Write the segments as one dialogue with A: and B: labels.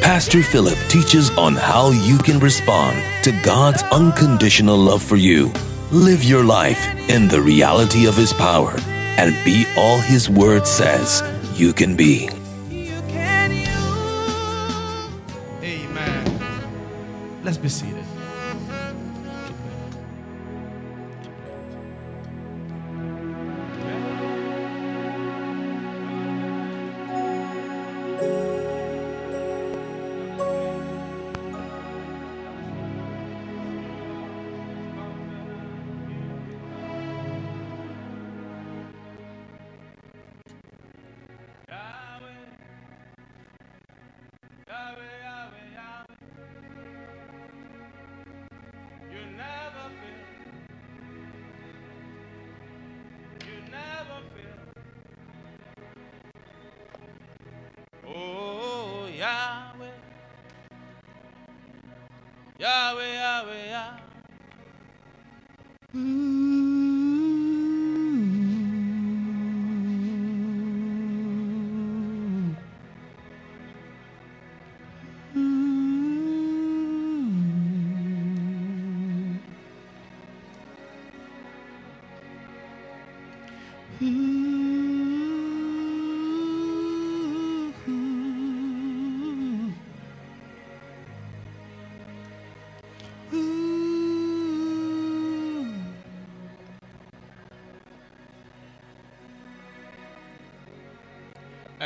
A: Pastor Philip teaches on how you can respond to God's unconditional love for you. Live your life in the reality of His power and be all His Word says you can be.
B: Amen. Let's be seated.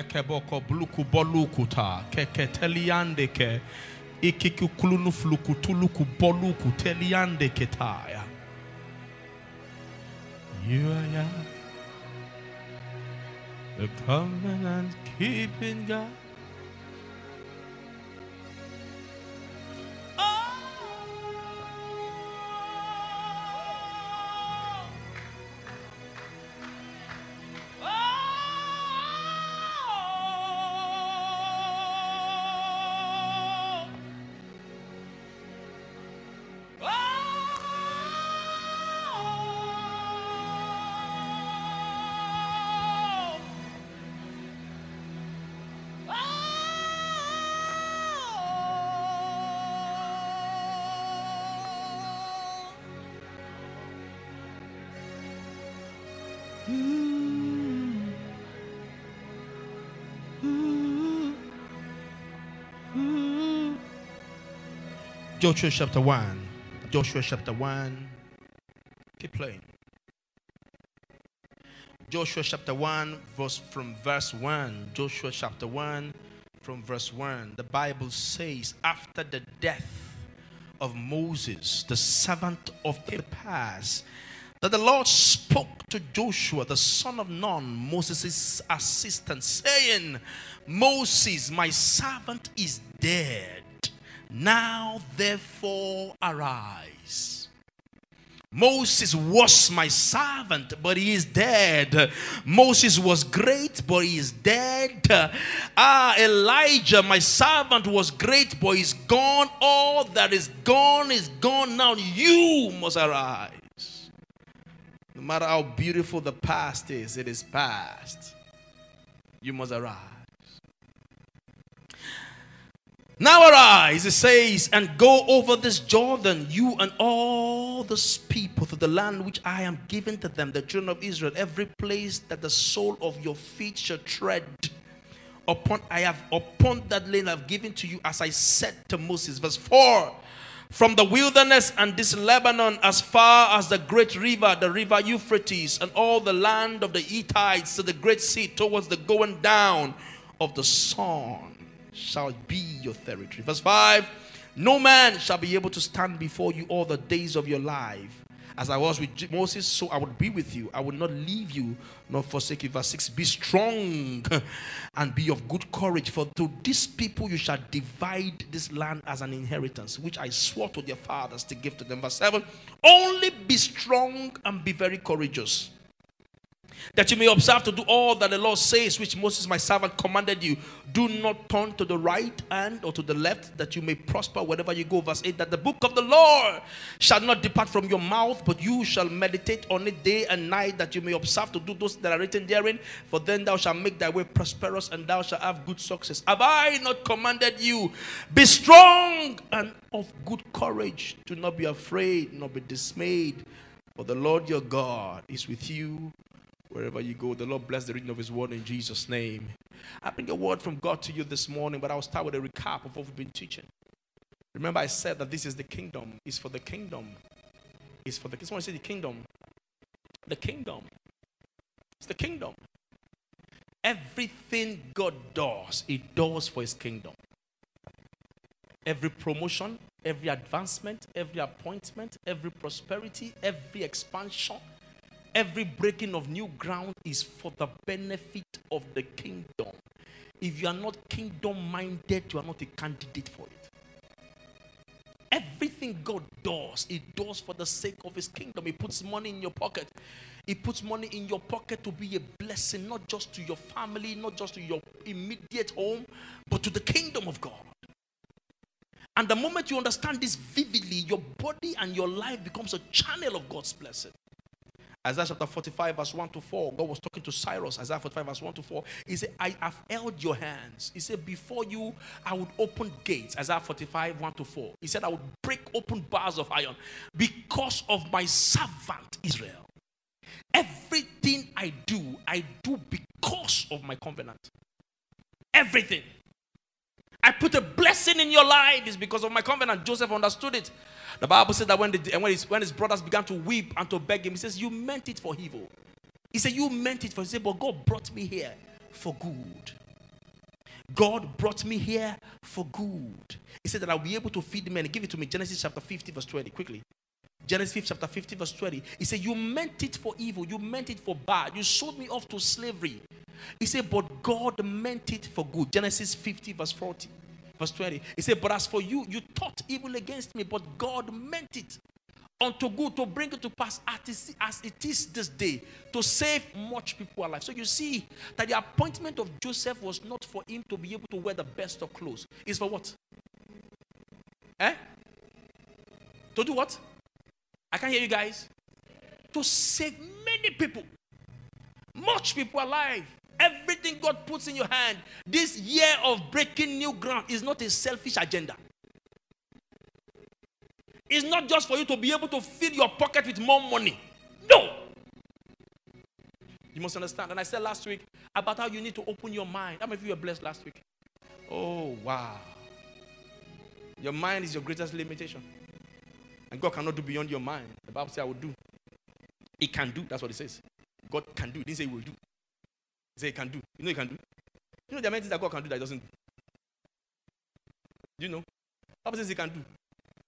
B: Ekeboko bluku bolukuta keke teliande ke ikiku kulunu fluku tuluku boluku teliande ketaya. You are Yah, the covenant keeping God. Joshua chapter 1. Joshua chapter 1. Keep playing. Joshua chapter 1, verse from verse 1. Joshua chapter 1, from verse 1. The Bible says, After the death of Moses, the servant of the past, that the Lord spoke to Joshua, the son of Nun, Moses' assistant, saying, Moses, my servant, is dead. Now, therefore, arise. Moses was my servant, but he is dead. Moses was great, but he is dead. Ah, Elijah, my servant, was great, but he's gone. All that is gone is gone. Now you must arise. No matter how beautiful the past is, it is past. You must arise. Now arise, it says, and go over this Jordan, you and all this people, to the land which I am giving to them, the children of Israel, every place that the sole of your feet shall tread. Upon I have upon that land I've given to you, as I said to Moses. Verse 4 From the wilderness and this Lebanon, as far as the great river, the river Euphrates, and all the land of the Hittites to the great sea, towards the going down of the sun shall be your territory. Verse 5 No man shall be able to stand before you all the days of your life. As I was with Moses, so I would be with you. I will not leave you nor forsake you. Verse 6 Be strong and be of good courage, for to these people you shall divide this land as an inheritance, which I swore to their fathers to give to them. Verse 7 Only be strong and be very courageous that you may observe to do all that the Lord says, which Moses my servant commanded you. Do not turn to the right hand or to the left, that you may prosper wherever you go. Verse 8 That the book of the Lord shall not depart from your mouth, but you shall meditate on it day and night, that you may observe to do those that are written therein. For then thou shalt make thy way prosperous, and thou shalt have good success. Have I not commanded you? Be strong and of good courage. Do not be afraid, nor be dismayed. For the Lord your God is with you wherever you go. The Lord bless the reading of His word in Jesus' name. I bring a word from God to you this morning, but I'll start with a recap of what we've been teaching. Remember, I said that this is the kingdom, it's for the kingdom. It's for the kingdom. someone say the kingdom. The kingdom. It's the kingdom. Everything God does, He does for His kingdom. Every promotion, every advancement, every appointment, every prosperity, every expansion, every breaking of new ground is for the benefit of the kingdom. If you are not kingdom minded, you are not a candidate for it. Everything God does, He does for the sake of His kingdom. He puts money in your pocket. He puts money in your pocket to be a blessing, not just to your family, not just to your immediate home, but to the kingdom of God. And the moment you understand this vividly, your body and your life becomes a channel of God's blessing. Isaiah chapter 45, verse 1 to 4. God was talking to Cyrus, Isaiah 45, verse 1 to 4. He said, I have held your hands. He said, Before you, I would open gates. Isaiah 45, 1 to 4. He said, I would break open bars of iron because of my servant Israel. Everything I do, I do because of my covenant. Everything. I put a blessing in your life is because of my covenant. Joseph understood it. The Bible said that when, the, when, his, when his brothers began to weep and to beg him, he says, You meant it for evil. He said, You meant it for said, But God brought me here for good. God brought me here for good. He said that I'll be able to feed men. Give it to me. Genesis chapter 50, verse 20. Quickly. Genesis chapter 50, verse 20. He said, You meant it for evil. You meant it for bad. You sold me off to slavery. He said, But God meant it for good. Genesis 50, verse 40. Verse 20. He said, But as for you, you thought evil against me, but God meant it unto good to bring it to pass as it is this day to save much people alive. So you see that the appointment of Joseph was not for him to be able to wear the best of clothes. It's for what? Eh? To do what? I can't hear you guys. To save many people, much people alive. Everything God puts in your hand, this year of breaking new ground is not a selfish agenda. It's not just for you to be able to fill your pocket with more money. No. You must understand. And I said last week about how you need to open your mind. How many of you were blessed last week? Oh, wow. Your mind is your greatest limitation. And God cannot do beyond your mind. The Bible says, I will do. He can do. That's what it says. God can do. It didn't say he will do. He said he can do. You know he can do. You know there are many things that God can do that he doesn't do. You know? Bible says he can do.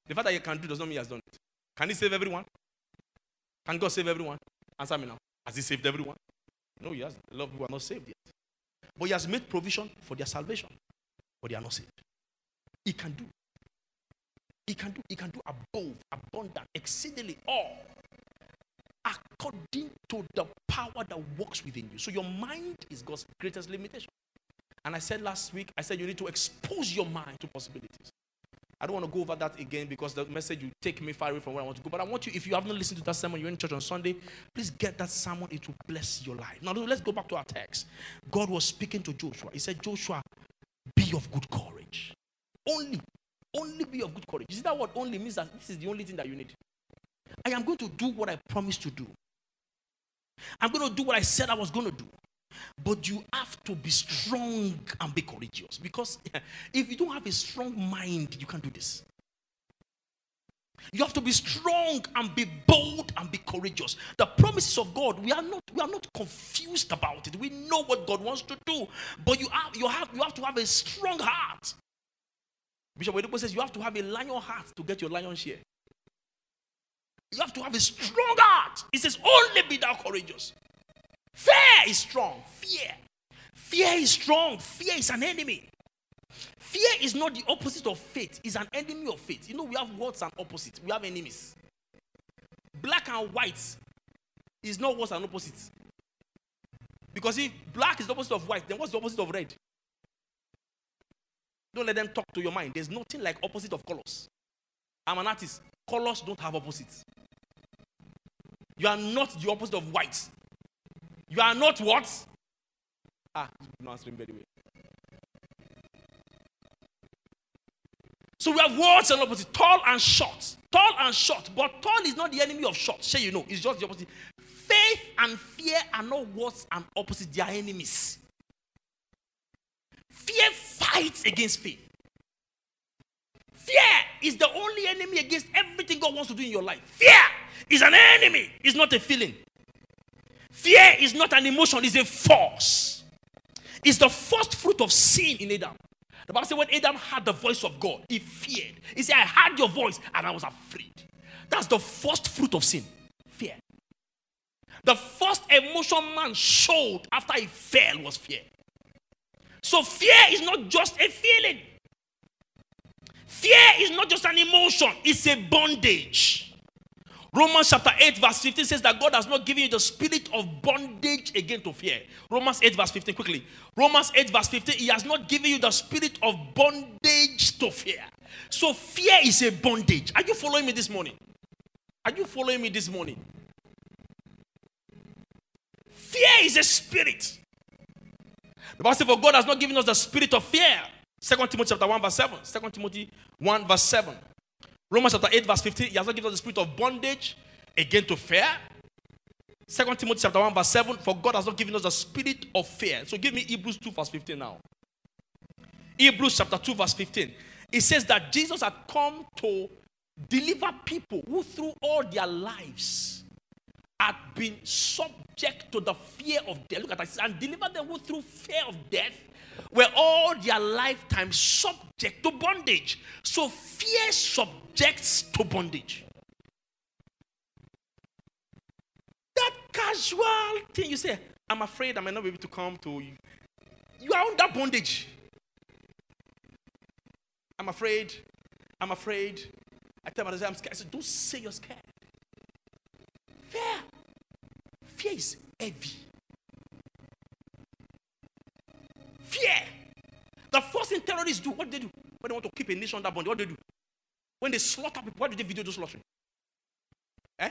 B: The fact that he can do does not mean he has done it. Can he save everyone? Can God save everyone? Answer me now. Has he saved everyone? No, he hasn't. A lot of people are not saved yet. But he has made provision for their salvation. But they are not saved. He can do. He can do. He can do above, abundant, exceedingly all according to the power that works within you. So your mind is God's greatest limitation. And I said last week, I said you need to expose your mind to possibilities. I don't want to go over that again because the message will take me far away from where I want to go. But I want you, if you haven't listened to that sermon, you're in church on Sunday, please get that sermon. It will bless your life. Now, let's go back to our text. God was speaking to Joshua. He said, Joshua, be of good courage. Only, only be of good courage. See that word only means that this is the only thing that you need. I am going to do what I promised to do. I'm going to do what I said I was going to do. But you have to be strong and be courageous. Because if you don't have a strong mind, you can't do this. You have to be strong and be bold and be courageous. The promises of God, we are not we are not confused about it. We know what God wants to do, but you have you have you have to have a strong heart. Bishop Oyedepo says you have to have a lion heart to get your lion share. You have to have a strong heart. It says, only be thou courageous. Fear is strong. Fear. Fear is strong. Fear is an enemy. Fear is not the opposite of faith, it's an enemy of faith. You know, we have words and opposites, we have enemies. Black and white is not words and opposites. Because if black is the opposite of white, then what's the opposite of red? Don't let them talk to your mind. There's nothing like opposite of colors. I'm an artist. Colors don't have opposites. You are not the opposite of white. You are not what? Ah, not answering very well. So we have words and opposite, tall and short. Tall and short, but tall is not the enemy of short. Say you know, it's just the opposite. Faith and fear are not words and opposite, they are enemies. Fear fights against faith. Fear is the only enemy against everything God wants to do in your life. Fear is an enemy, it's not a feeling. Fear is not an emotion, it's a force. It's the first fruit of sin in Adam. The Bible says when Adam heard the voice of God, he feared. He said, I heard your voice and I was afraid. That's the first fruit of sin fear. The first emotion man showed after he fell was fear. So fear is not just a feeling. Fear is not just an emotion, it's a bondage. Romans chapter 8, verse 15 says that God has not given you the spirit of bondage again to fear. Romans 8, verse 15, quickly. Romans 8, verse 15, He has not given you the spirit of bondage to fear. So fear is a bondage. Are you following me this morning? Are you following me this morning? Fear is a spirit. The Bible says, For God has not given us the spirit of fear. 2 Timothy chapter 1, verse 7. 2 Timothy 1, verse 7. Romans chapter 8, verse 15, he has not given us the spirit of bondage again to fear. Second Timothy chapter 1, verse 7, for God has not given us the spirit of fear. So give me Hebrews 2, verse 15 now. Hebrews chapter 2, verse 15. It says that Jesus had come to deliver people who through all their lives had been subject to the fear of death. Look at that. And deliver them through fear of death were all their lifetime subject to bondage. So fear subjects to bondage. That casual thing you say, I'm afraid I might not be able to come to you. You are under bondage. I'm afraid. I'm afraid. I tell my I'm scared. I said, don't say you're scared. Fear. Fear is heavy. Fear. The first thing terrorists do, what do they do? When they want to keep a nation under bondage, what do they do? When they slaughter people, what do they video those slaughtering? Eh?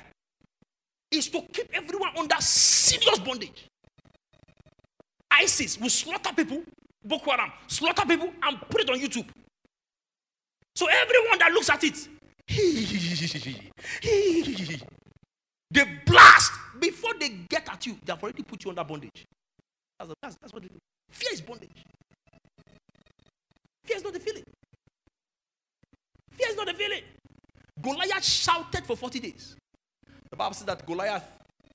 B: Is to keep everyone under serious bondage. ISIS will slaughter people, Boko Haram, slaughter people and put it on YouTube. So everyone that looks at it, they blast before they get at you. They have already put you under bondage. That's, that's, that's what they do. Fear is bondage. Fear is not a feeling. Fear is not a feeling. Goliath shouted for 40 days. The Bible says that Goliath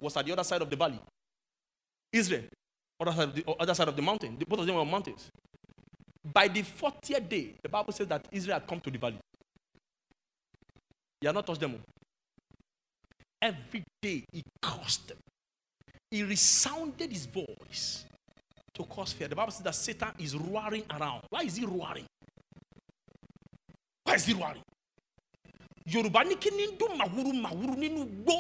B: was at the other side of the valley. Israel, other side of the, other side of the mountain. The, Both of them were mountains. By the 40th day, the Bible says that Israel had come to the valley. He had not touched them. Every day he cursed them. He resounded his voice to cause fear. The Bible says that Satan is roaring around. Why is he roaring? Why is he roaring? Yorùbá ní kí ni màwúrú màwúrú nínú gbó.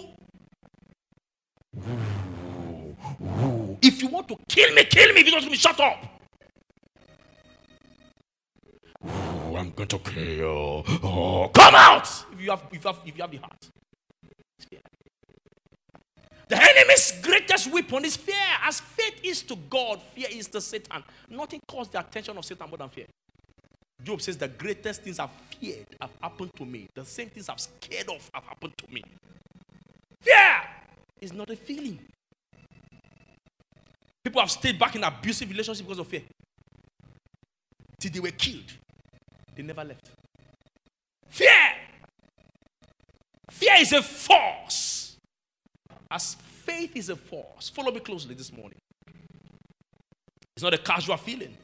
B: If you want to kill me, kill me. If you don't kill me, shut up. I'm going to kill you. Oh, come out! If you have, if you have, if you have the heart. The enemy's greatest weapon is fear. As faith is to God, fear is to Satan. Nothing calls the attention of Satan more than fear. Job says, The greatest things I've feared have happened to me. The same things I've scared of have happened to me. Fear is not a feeling. People have stayed back in abusive relationships because of fear. Till they were killed. They never left. Fear. Fear is a force. As faith is a force. Follow me closely this morning. It's not a casual feeling.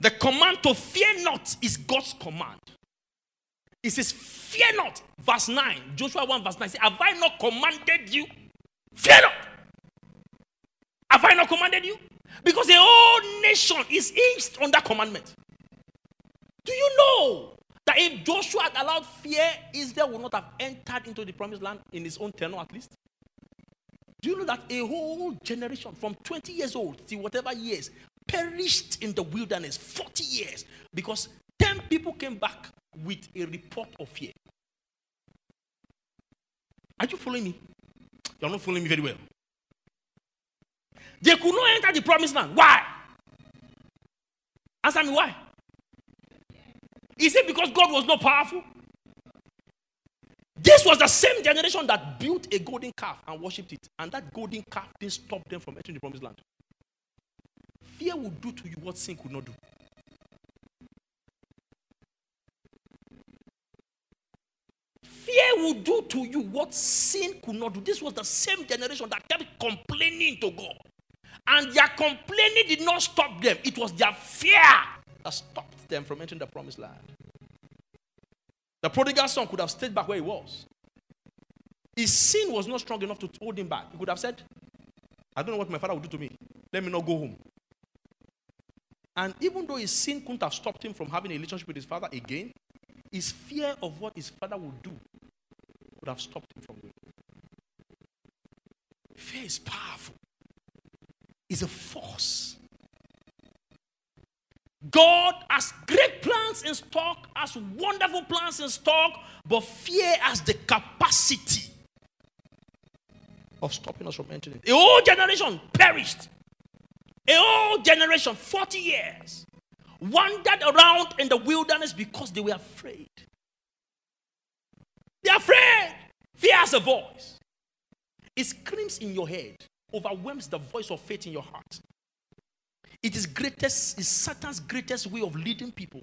B: The command to fear not is God's command. It says, Fear not. Verse 9. Joshua 1, verse 9. Say, Have I not commanded you? Fear not. Have I not commanded you? Because the whole nation is hinged on that commandment. Do you know that if Joshua had allowed fear, Israel would not have entered into the promised land in his own tenure at least? Do you know that a whole generation from 20 years old to whatever years perished in the wilderness 40 years because 10 people came back with a report of fear? Are you following me? You're not following me very well. They could not enter the promised land. Why? Answer me why? Is it because God was not powerful? This was the same generation that built a golden calf and worshipped it. And that golden calf didn't stop them from entering the promised land. Fear will do to you what sin could not do. Fear will do to you what sin could not do. This was the same generation that kept complaining to God. And their complaining did not stop them, it was their fear that stopped them from entering the promised land. The prodigal son could have stayed back where he was. His sin was not strong enough to hold him back. He could have said, I don't know what my father will do to me. Let me not go home. And even though his sin couldn't have stopped him from having a relationship with his father again, his fear of what his father would do would have stopped him from doing it. Fear is powerful, it's a force. God has great plans in stock, has wonderful plans in stock, but fear has the capacity of stopping us from entering. A whole generation perished. A whole generation, 40 years, wandered around in the wilderness because they were afraid. They're afraid. Fear has a voice. It screams in your head, overwhelms the voice of faith in your heart. It is greatest, is Satan's greatest way of leading people.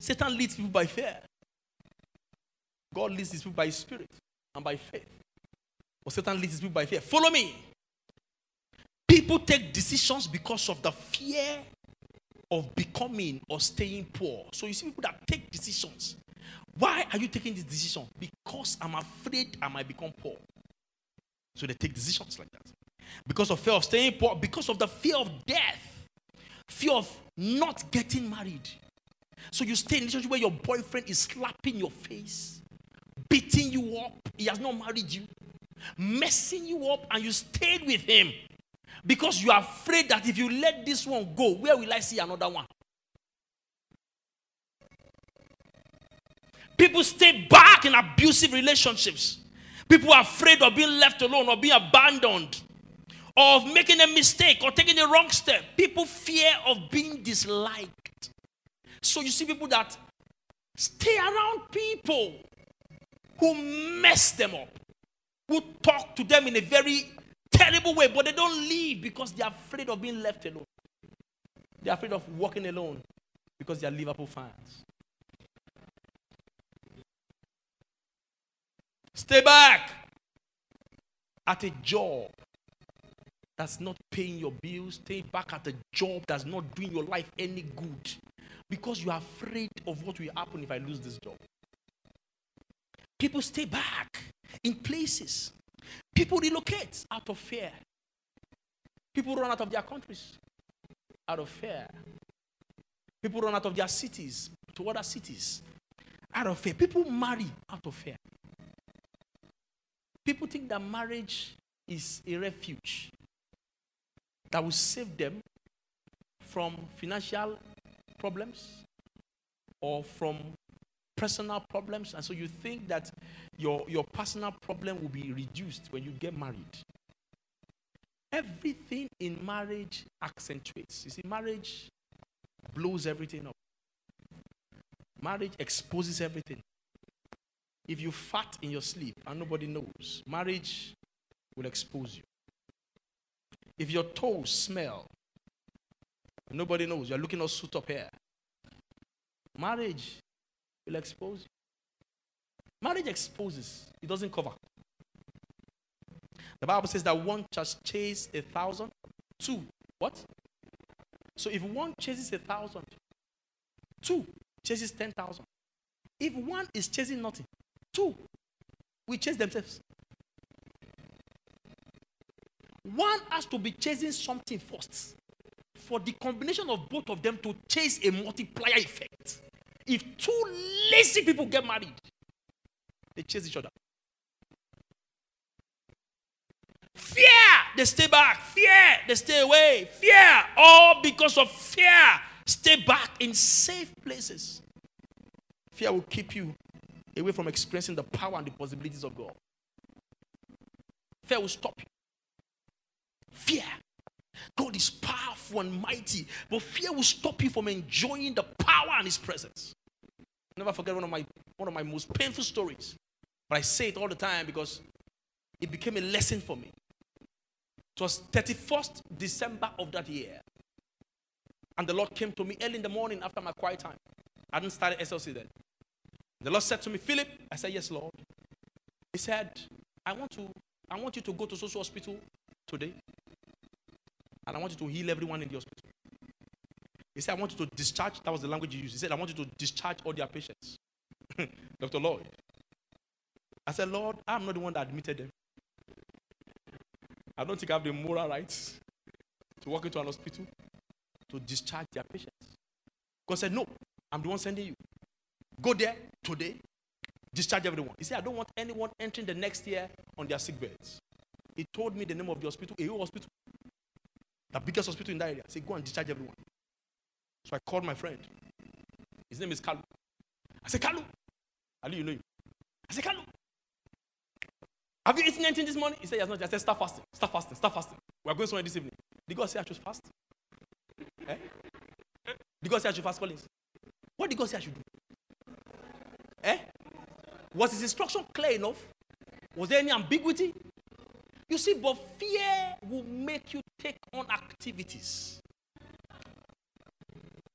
B: Satan leads people by fear. God leads his people by his spirit and by faith. Or Satan leads his people by fear. Follow me. People take decisions because of the fear of becoming or staying poor. So you see people that take decisions. Why are you taking this decision? Because I'm afraid I might become poor. So they take decisions like that because of fear of staying poor, because of the fear of death, fear of not getting married. So you stay in a relationship where your boyfriend is slapping your face, beating you up. He has not married you, messing you up, and you stayed with him because you are afraid that if you let this one go, where will I see another one? People stay back in abusive relationships. People are afraid of being left alone or being abandoned of making a mistake or taking the wrong step. People fear of being disliked. So you see people that stay around people who mess them up, who talk to them in a very terrible way, but they don't leave because they're afraid of being left alone. They're afraid of walking alone because they're Liverpool fans. Stay back at a job that's not paying your bills, stay back at a job that's not doing your life any good because you are afraid of what will happen if I lose this job. People stay back in places. People relocate out of fear. People run out of their countries out of fear. People run out of their cities to other cities out of fear. People marry out of fear. People think that marriage is a refuge that will save them from financial problems or from personal problems. And so you think that your, your personal problem will be reduced when you get married. Everything in marriage accentuates. You see, marriage blows everything up. Marriage exposes everything. If you fart in your sleep and nobody knows, marriage will expose you. If your toes smell, nobody knows, you're looking all suit up here. Marriage will expose you. Marriage exposes, it doesn't cover. The Bible says that one just chase a thousand, two, what? So if one chases a thousand, two chases ten thousand. If one is chasing nothing, two will chase themselves. One has to be chasing something first for the combination of both of them to chase a multiplier effect. If two lazy people get married, they chase each other. Fear, they stay back. Fear, they stay away. Fear, all because of fear, stay back in safe places. Fear will keep you away from experiencing the power and the possibilities of God. Fear will stop you. Fear. God is powerful and mighty, but fear will stop you from enjoying the power and His presence. i Never forget one of my one of my most painful stories, but I say it all the time because it became a lesson for me. It was 31st December of that year, and the Lord came to me early in the morning after my quiet time. I hadn't started SLC then. The Lord said to me, Philip, I said, Yes, Lord. He said, I want to, I want you to go to social hospital today. And I want you to heal everyone in the hospital. He said, I want you to discharge. That was the language he used. He said, I want you to discharge all their patients. Dr. Lloyd. I said, Lord, I'm not the one that admitted them. I don't think I have the moral rights to walk into an hospital to discharge their patients. God said, No, I'm the one sending you. Go there today, discharge everyone. He said, I don't want anyone entering the next year on their sick beds. He told me the name of the hospital, a hospital, the biggest hospital in that area. He said, Go and discharge everyone. So I called my friend. His name is Kalu. I said, Kalu. Ali, you know him. I said, Kalu. Have you eaten anything this morning? He said, Yes, not. Yet. I said, Start fasting. Start fasting. Start fasting. We are going somewhere this evening. Did God say I should fast? Eh? Did God say I should fast, Collins? What did God say I should do? Eh? Was his instruction clear enough? Was there any ambiguity? You see, but fear will make you on activities.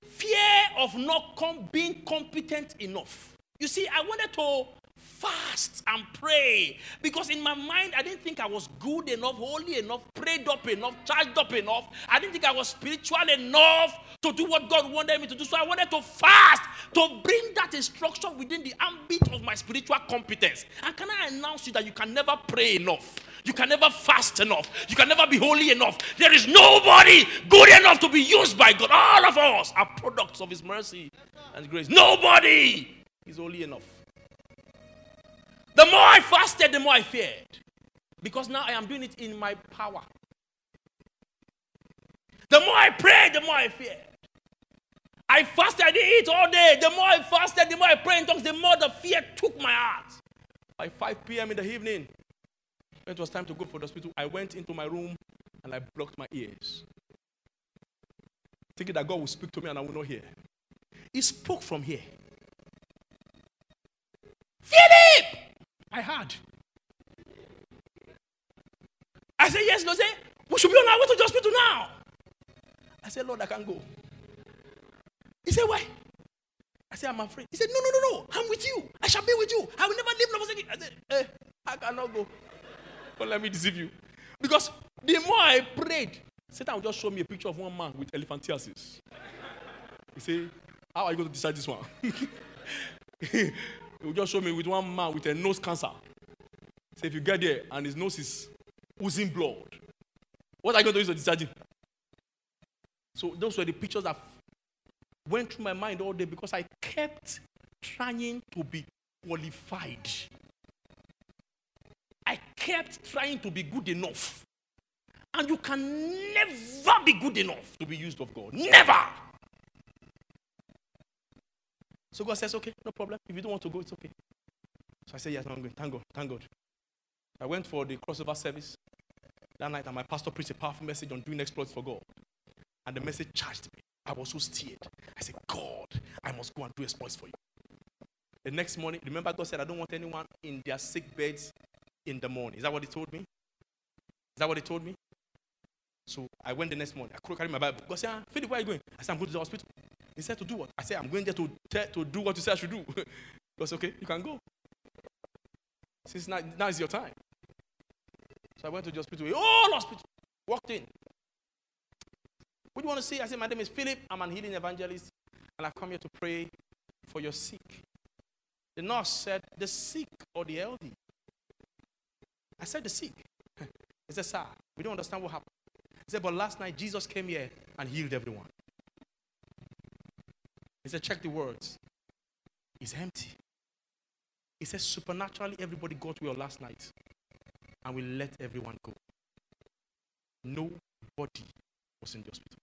B: Fear of not com- being competent enough. You see, I wanted to fast and pray because in my mind I didn't think I was good enough, holy enough, prayed up enough, charged up enough. I didn't think I was spiritual enough to do what God wanted me to do. So I wanted to fast to bring that instruction within the ambit of my spiritual competence. And can I announce you that you can never pray enough? You can never fast enough. You can never be holy enough. There is nobody good enough to be used by God. All of us are products of His mercy and grace. Nobody is holy enough. The more I fasted, the more I feared. Because now I am doing it in my power. The more I prayed, the more I feared. I fasted, I didn't eat all day. The more I fasted, the more I prayed in tongues, the more the fear took my heart. By 5 p.m. in the evening, when it was time to go for the hospital, I went into my room and I blocked my ears. Thinking that God would speak to me and I would not hear. He spoke from here. Philip! I heard. I said, Yes, Lord. We should be on our way to the hospital now. I said, Lord, I can't go. He said, Why? I said, I'm afraid. He said, No, no, no, no. I'm with you. I shall be with you. I will never leave. I said, Eh, I cannot go. But let me deceive you. Because the more I prayed, Satan would just show me a picture of one man with elephantiasis. He said, How are you going to decide this one? he will just show me with one man with a nose cancer. Say, if you get there and his nose is oozing blood, what are you going to use to decide him? So those were the pictures that went through my mind all day because I kept trying to be qualified. Kept trying to be good enough. And you can never be good enough to be used of God. Never. So God says, okay, no problem. If you don't want to go, it's okay. So I said, yes, I'm going. Thank God. Thank God. I went for the crossover service that night, and my pastor preached a powerful message on doing exploits for God. And the message charged me. I was so stirred. I said, God, I must go and do exploits for you. The next morning, remember, God said, I don't want anyone in their sick beds in the morning. Is that what He told me? Is that what He told me? So I went the next morning. I couldn't carry my Bible. God said, ah, Philip, where are you going? I said, I'm going to the hospital. He said, To do what? I said, I'm going there to, te- to do what you said I should do. God said, Okay, you can go. Since now, now is your time. So I went to the hospital. Oh, hospital. Walked in. What do you want to see? I said, My name is Philip. I'm an healing evangelist. And I've come here to pray for your sick. The nurse said, The sick or the healthy? I said, The sick. He said, Sir, we don't understand what happened. He said, But last night Jesus came here and healed everyone. He said, Check the words. It's empty. He said, Supernaturally, everybody got well last night and we let everyone go. Nobody was in the hospital.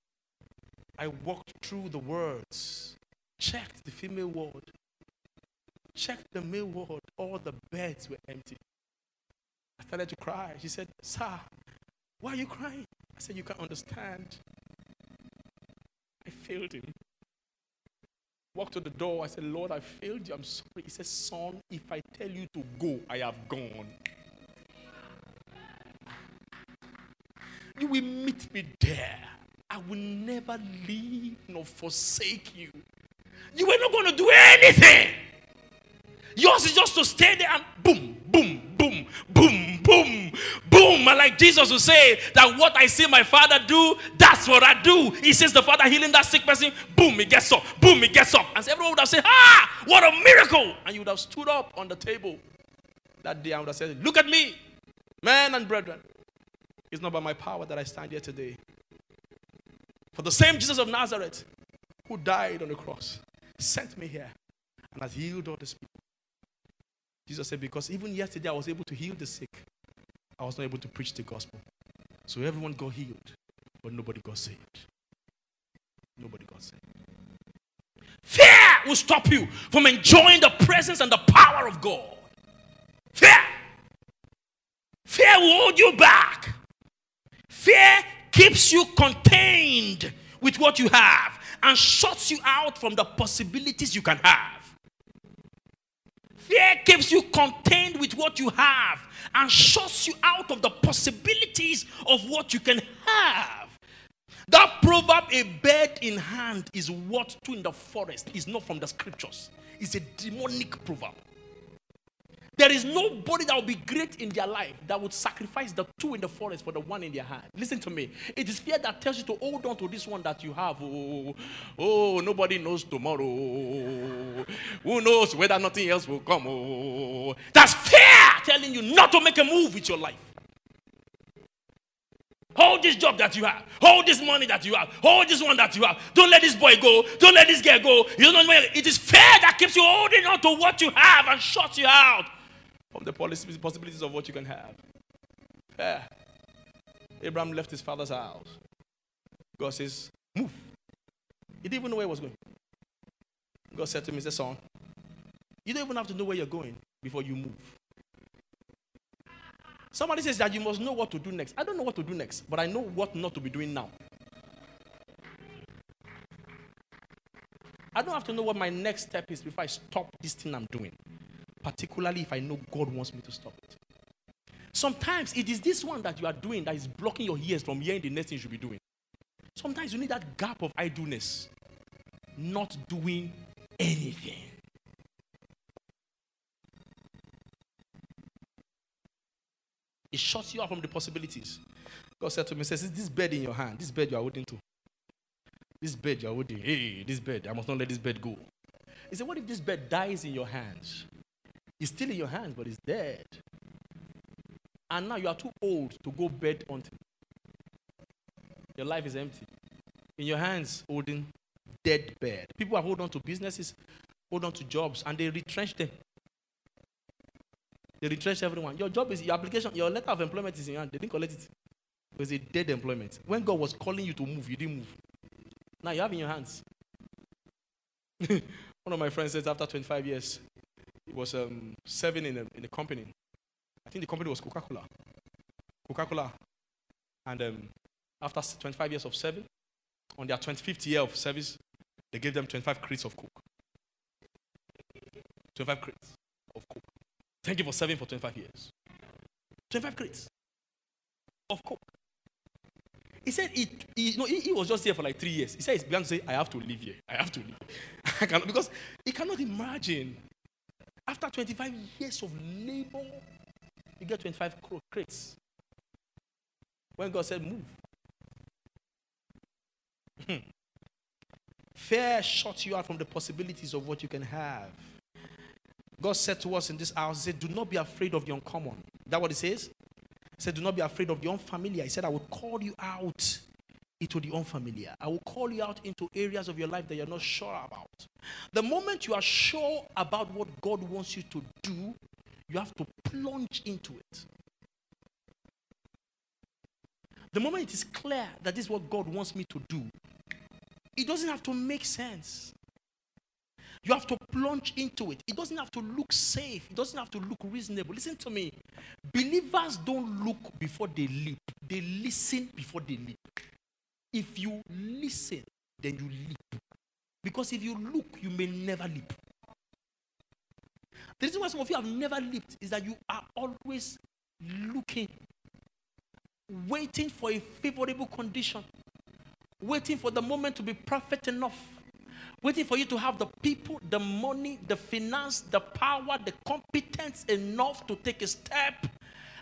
B: I walked through the wards, checked the female ward, checked the male ward. All the beds were empty. Started to cry. She said, Sir, why are you crying? I said, You can't understand. I failed him. Walked to the door. I said, Lord, I failed you. I'm sorry. He said, Son, if I tell you to go, I have gone. You will meet me there. I will never leave nor forsake you. You were not going to do anything. Yours is just to stay there and boom, boom, boom. And like Jesus will say, that what I see my father do, that's what I do. He says the father healing that sick person, boom, he gets up, boom, he gets up. And so everyone would have said, ah, what a miracle. And you would have stood up on the table that day and would have said, look at me, men and brethren. It's not by my power that I stand here today. For the same Jesus of Nazareth who died on the cross sent me here and has healed all these people. Jesus said, Because even yesterday I was able to heal the sick, I was not able to preach the gospel. So everyone got healed, but nobody got saved. Nobody got saved. Fear will stop you from enjoying the presence and the power of God. Fear. Fear will hold you back. Fear keeps you contained with what you have and shuts you out from the possibilities you can have. Keeps you contained with what you have and shuts you out of the possibilities of what you can have. That proverb, a bird in hand, is what to in the forest, is not from the scriptures. It's a demonic proverb. There is nobody that will be great in their life that would sacrifice the two in the forest for the one in their hand. Listen to me. It is fear that tells you to hold on to this one that you have. Oh, oh nobody knows tomorrow. Who knows whether nothing else will come? Oh, that's fear telling you not to make a move with your life. Hold this job that you have. Hold this money that you have. Hold this one that you have. Don't let this boy go. Don't let this girl go. You don't know. It is fear that keeps you holding on to what you have and shuts you out from the possibilities of what you can have. Yeah. Abraham left his father's house. God says, Move. He didn't even know where he was going. God said to him, He Son, you don't even have to know where you're going before you move. Somebody says that you must know what to do next. I don't know what to do next, but I know what not to be doing now. I don't have to know what my next step is before I stop this thing I'm doing particularly if I know God wants me to stop it. Sometimes it is this one that you are doing that is blocking your ears from hearing the next thing you should be doing. Sometimes you need that gap of idleness, not doing anything. It shuts you out from the possibilities. God said to me, says, this bed in your hand, this bed you are holding to. This bed you are holding, hey, this bed, I must not let this bed go. He said, What if this bed dies in your hands? It's still in your hands, but it's dead. And now you are too old to go bed hunting. Your life is empty. In your hands, holding dead bed. People are holding on to businesses, hold on to jobs, and they retrench them. They retrench everyone. Your job is your application, your letter of employment is in your hand. They didn't collect it. It was a dead employment. When God was calling you to move, you didn't move. Now you have in your hands. One of my friends says after 25 years, was um, serving in a, in company. I think the company was Coca Cola. Coca Cola. And um, after 25 years of serving, on their 25th year of service, they gave them 25 crates of Coke. 25 crates of Coke. Thank you for serving for 25 years. 25 crates of Coke. He said he, he, no, he, he, was just here for like three years. He said he began to say, I have to live here. I have to live. I cannot, because he cannot imagine after 25 years of labor, you get 25 crates. When God said, move. Hmm. Fear shuts you out from the possibilities of what you can have. God said to us in this house, He said, Do not be afraid of the uncommon. That what He says? He said, Do not be afraid of the unfamiliar. He said, I will call you out into the unfamiliar. I will call you out into areas of your life that you're not sure about. The moment you are sure about what God wants you to do, you have to plunge into it. The moment it is clear that this is what God wants me to do, it doesn't have to make sense. You have to plunge into it. It doesn't have to look safe. It doesn't have to look reasonable. Listen to me. Believers don't look before they leap, they listen before they leap. If you listen, then you leap. Because if you look, you may never leap. The reason why some of you have never leaped is that you are always looking, waiting for a favorable condition, waiting for the moment to be perfect enough, waiting for you to have the people, the money, the finance, the power, the competence enough to take a step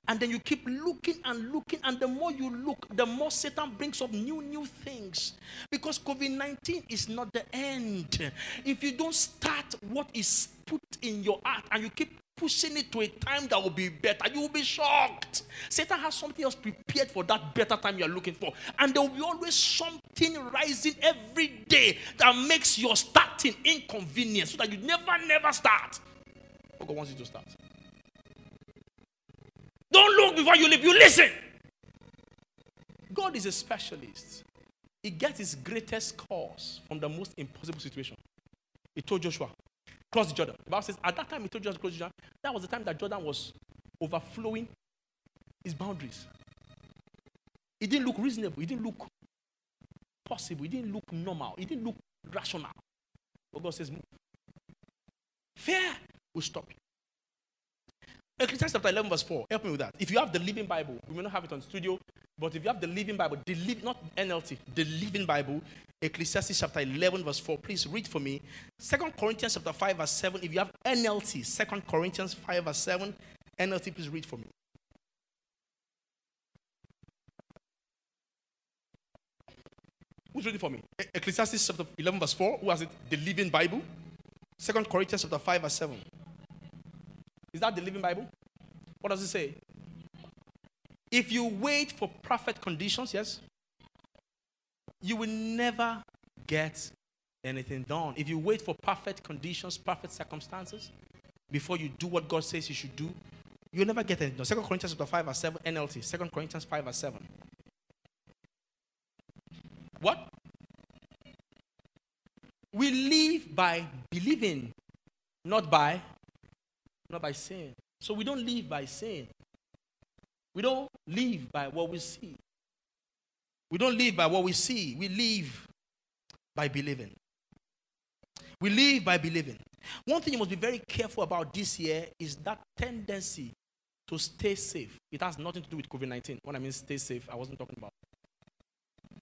B: and then you keep looking and looking, and the more you look, the more Satan brings up new, new things. Because COVID 19 is not the end. If you don't start what is put in your heart and you keep pushing it to a time that will be better, you will be shocked. Satan has something else prepared for that better time you're looking for. And there will be always something rising every day that makes your starting inconvenient so that you never, never start. God wants you to start. Don't look before you leap, you listen. God is a specialist. He gets his greatest cause from the most impossible situation. He told Joshua, cross the Jordan. The Bible says, at that time he told Joshua cross the Jordan. That was the time that Jordan was overflowing his boundaries. It didn't look reasonable. It didn't look possible. It didn't look normal. It didn't look rational. But God says, move. Fear will stop you. Ecclesiastes chapter 11, verse 4. Help me with that. If you have the Living Bible, we may not have it on studio, but if you have the Living Bible, the not NLT, the Living Bible, Ecclesiastes chapter 11, verse 4, please read for me. Second Corinthians chapter 5, verse 7. If you have NLT, Second Corinthians 5, verse 7, NLT, please read for me. Who's reading for me? Ecclesiastes chapter 11, verse 4. Who has it? The Living Bible. Second Corinthians chapter 5, verse 7. Is that the Living Bible? What does it say? If you wait for perfect conditions, yes, you will never get anything done. If you wait for perfect conditions, perfect circumstances, before you do what God says you should do, you'll never get anything done. Second Corinthians chapter 5 verse 7 NLT. Second Corinthians 5 verse 7. What? We live by believing, not by not by sin. So we don't live by sin. We don't live by what we see. We don't live by what we see. We live by believing. We live by believing. One thing you must be very careful about this year is that tendency to stay safe. It has nothing to do with COVID 19. When I mean stay safe, I wasn't talking about.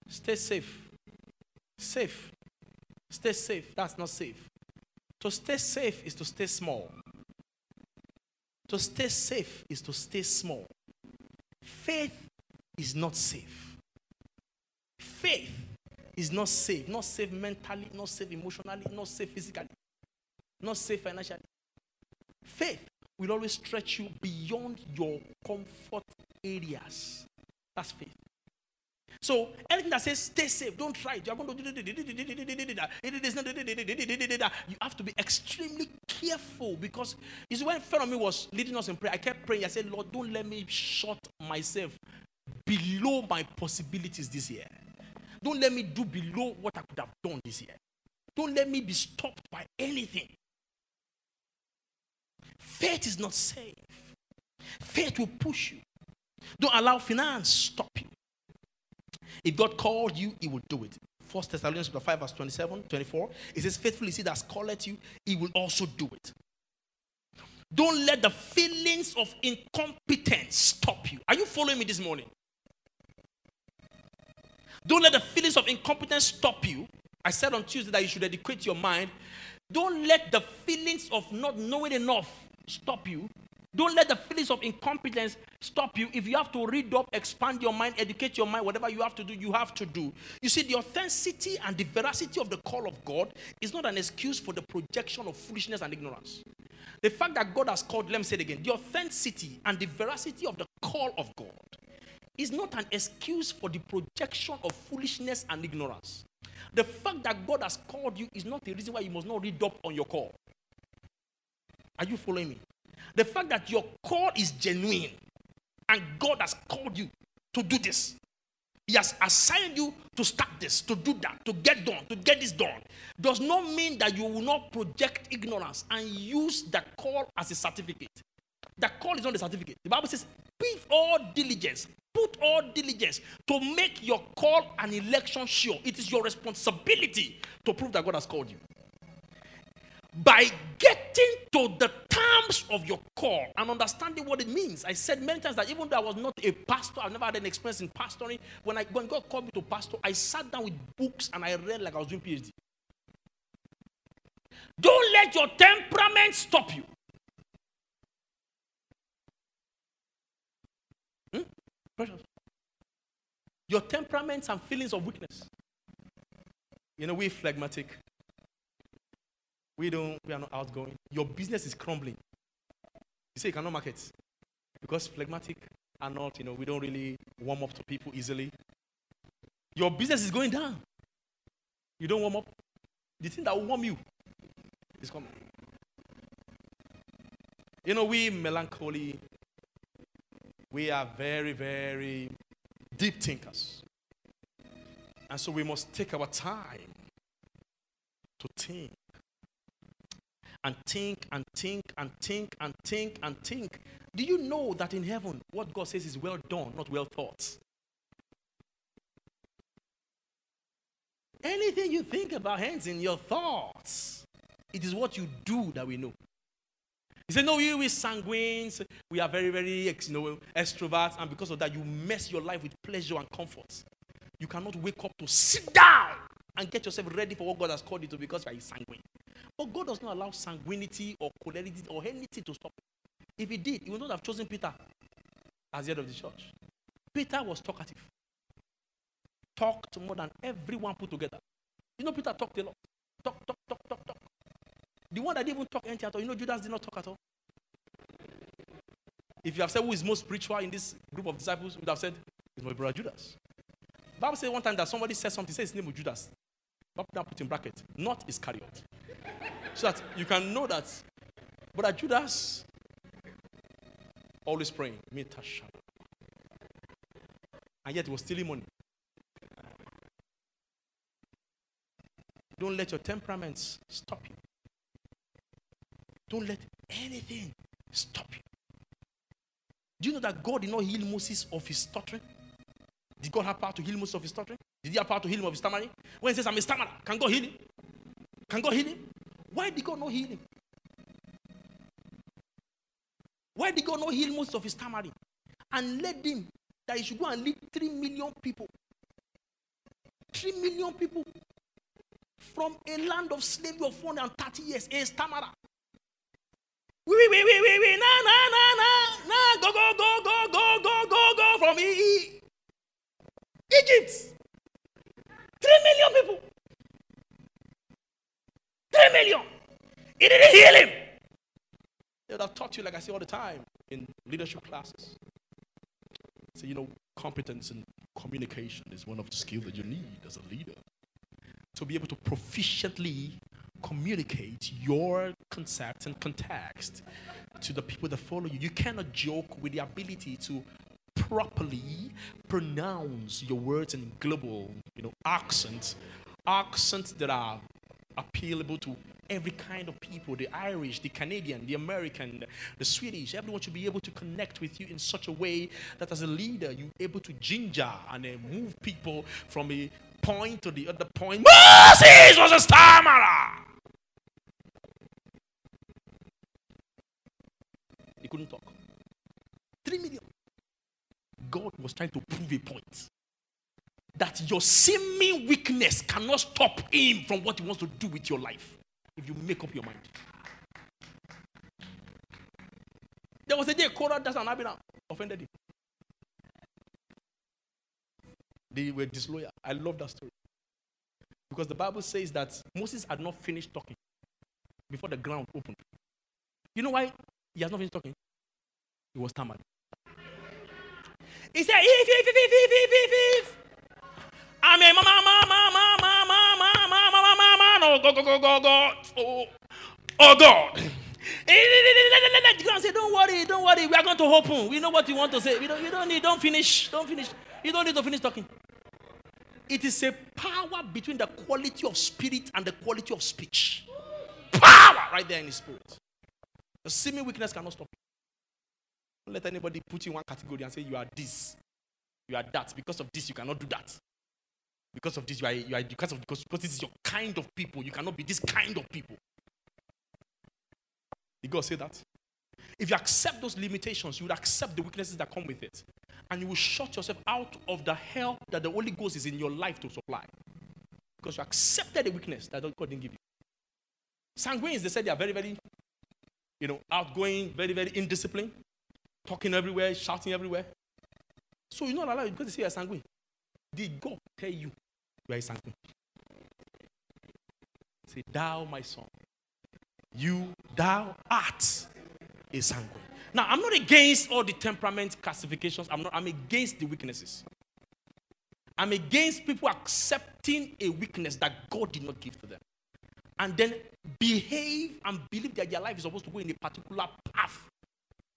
B: Stay safe. Safe. Stay safe. That's not safe. To stay safe is to stay small. To stay safe is to stay small. Faith is not safe. Faith is not safe. Not safe mentally, not safe emotionally, not safe physically, not safe financially. Faith will always stretch you beyond your comfort areas. That's faith. So anything that says stay safe, don't try it. You're going to you have to be extremely careful because see when me was leading us in prayer, I kept praying. I said, Lord, don't let me shut myself below my possibilities this year. Don't let me do below what I could have done this year. Don't let me be stopped by anything. Faith is not safe. Faith will push you. Don't allow finance stop you. If God called you, He will do it. First Thessalonians 5, verse 27, 24. It says, Faithful is he that called you, he will also do it. Don't let the feelings of incompetence stop you. Are you following me this morning? Don't let the feelings of incompetence stop you. I said on Tuesday that you should educate your mind. Don't let the feelings of not knowing enough stop you. Don't let the feelings of incompetence stop you. If you have to read up, expand your mind, educate your mind, whatever you have to do, you have to do. You see, the authenticity and the veracity of the call of God is not an excuse for the projection of foolishness and ignorance. The fact that God has called, let me say it again, the authenticity and the veracity of the call of God is not an excuse for the projection of foolishness and ignorance. The fact that God has called you is not the reason why you must not read up on your call. Are you following me? The fact that your call is genuine and God has called you to do this. He has assigned you to start this, to do that, to get done, to get this done. Does not mean that you will not project ignorance and use the call as a certificate. The call is not a certificate. The Bible says, with all diligence, put all diligence to make your call and election sure. It is your responsibility to prove that God has called you by getting to the terms of your call and understanding what it means. I said many times that even though I was not a pastor, I've never had an experience in pastoring. When I when God called me to pastor, I sat down with books and I read like I was doing PhD. Don't let your temperament stop you. Hmm? Precious. Your temperaments and feelings of weakness. You know, we're phlegmatic. We don't, we are not outgoing. Your business is crumbling. You say you cannot market because phlegmatic are not, you know, we don't really warm up to people easily. Your business is going down. You don't warm up. The thing that will warm you is coming. You know, we melancholy, we are very, very deep thinkers. And so we must take our time to think and think and think and think and think and think. Do you know that in heaven, what God says is well done, not well thought? Anything you think about hands in your thoughts, it is what you do that we know. He said, No, you we sanguines, we are very, very you know, extroverts, and because of that, you mess your life with pleasure and comfort. You cannot wake up to sit down and get yourself ready for what God has called you to because you are sanguine. But God does not allow sanguinity or cholerity or anything to stop. If he did, he would not have chosen Peter as the head of the church. Peter was talkative. Talked more than everyone put together. You know, Peter talked a lot. Talk, talk, talk, talk, talk. The one that didn't even talk anything at all. You know, Judas did not talk at all. If you have said who is most spiritual in this group of disciples, you would have said, it's my brother Judas. Bible says one time that somebody said something, says his name was Judas. Now put in bracket, not Iscariot. So that you can know that. Brother Judas always praying, and yet he was stealing money. Don't let your temperaments stop you. Don't let anything stop you. Do you know that God did not heal Moses of his stuttering? Did God have power to heal Moses of his stuttering? Did he have power to heal him of his stammering? When he says, I'm a stammerer, can God heal him? Can God heal him? Why did God not heal him? Why did God not heal Moses of his stammering? And led him that he should go and lead 3 million people. 3 million people from a land of slavery of 430 years, a stammerer. Wee, wee, wee, wee, wee, na, na, na, na, na, go, go, go, go, go, go, go, go from E. Egypt. Three million people. Three million. He didn't heal him. They would have taught you, like I say all the time in leadership classes. So, you know, competence in communication is one of the skills that you need as a leader. To be able to proficiently communicate your concept and context to the people that follow you. You cannot joke with the ability to properly pronounce your words in global, you know, accents, accents that are appealable to every kind of people the Irish, the Canadian, the American, the Swedish. Everyone should be able to connect with you in such a way that as a leader, you're able to ginger and uh, move people from a point to the other point. Moses was a stammerer. He couldn't talk. Three million. God was trying to prove a point that your seeming weakness cannot stop him from what he wants to do with your life if you make up your mind. There was a day Korah, Dathan, and Abiram offended him. They were disloyal. I love that story. Because the Bible says that Moses had not finished talking before the ground opened. You know why he has not finished talking? He was stammered. He said, if, if, if, if, if, if, if. I mean, mama, mama, mama, mama, mama, mama, mama, no, go, go, go, go, go. Oh, oh God. You can say, don't worry, don't worry. We are going to open. We know what you want to say. You don't, you don't need, don't finish, don't finish. You don't need to finish talking. It is a power between the quality of spirit and the quality of speech. Power right there in the spirit. The seeming weakness cannot stop you. Don't let anybody put you in one category and say you are this, you are that. Because of this, you cannot do that. Because of this, you are, you are because of because, because this is your kind of people. You cannot be this kind of people. Did God say that? If you accept those limitations, you will accept the weaknesses that come with it. And you will shut yourself out of the help that the Holy Ghost is in your life to supply. Because you accepted the weakness that God didn't give you. Sanguines, they said they are very, very, you know, outgoing, very, very indisciplined, talking everywhere, shouting everywhere. So you're not allowed because they say you're sanguine. Did God tell you you are a sanguine? Say, Thou, my son, you, thou art a sanguine. Now, I'm not against all the temperament classifications. I'm not. I'm against the weaknesses. I'm against people accepting a weakness that God did not give to them, and then behave and believe that their life is supposed to go in a particular path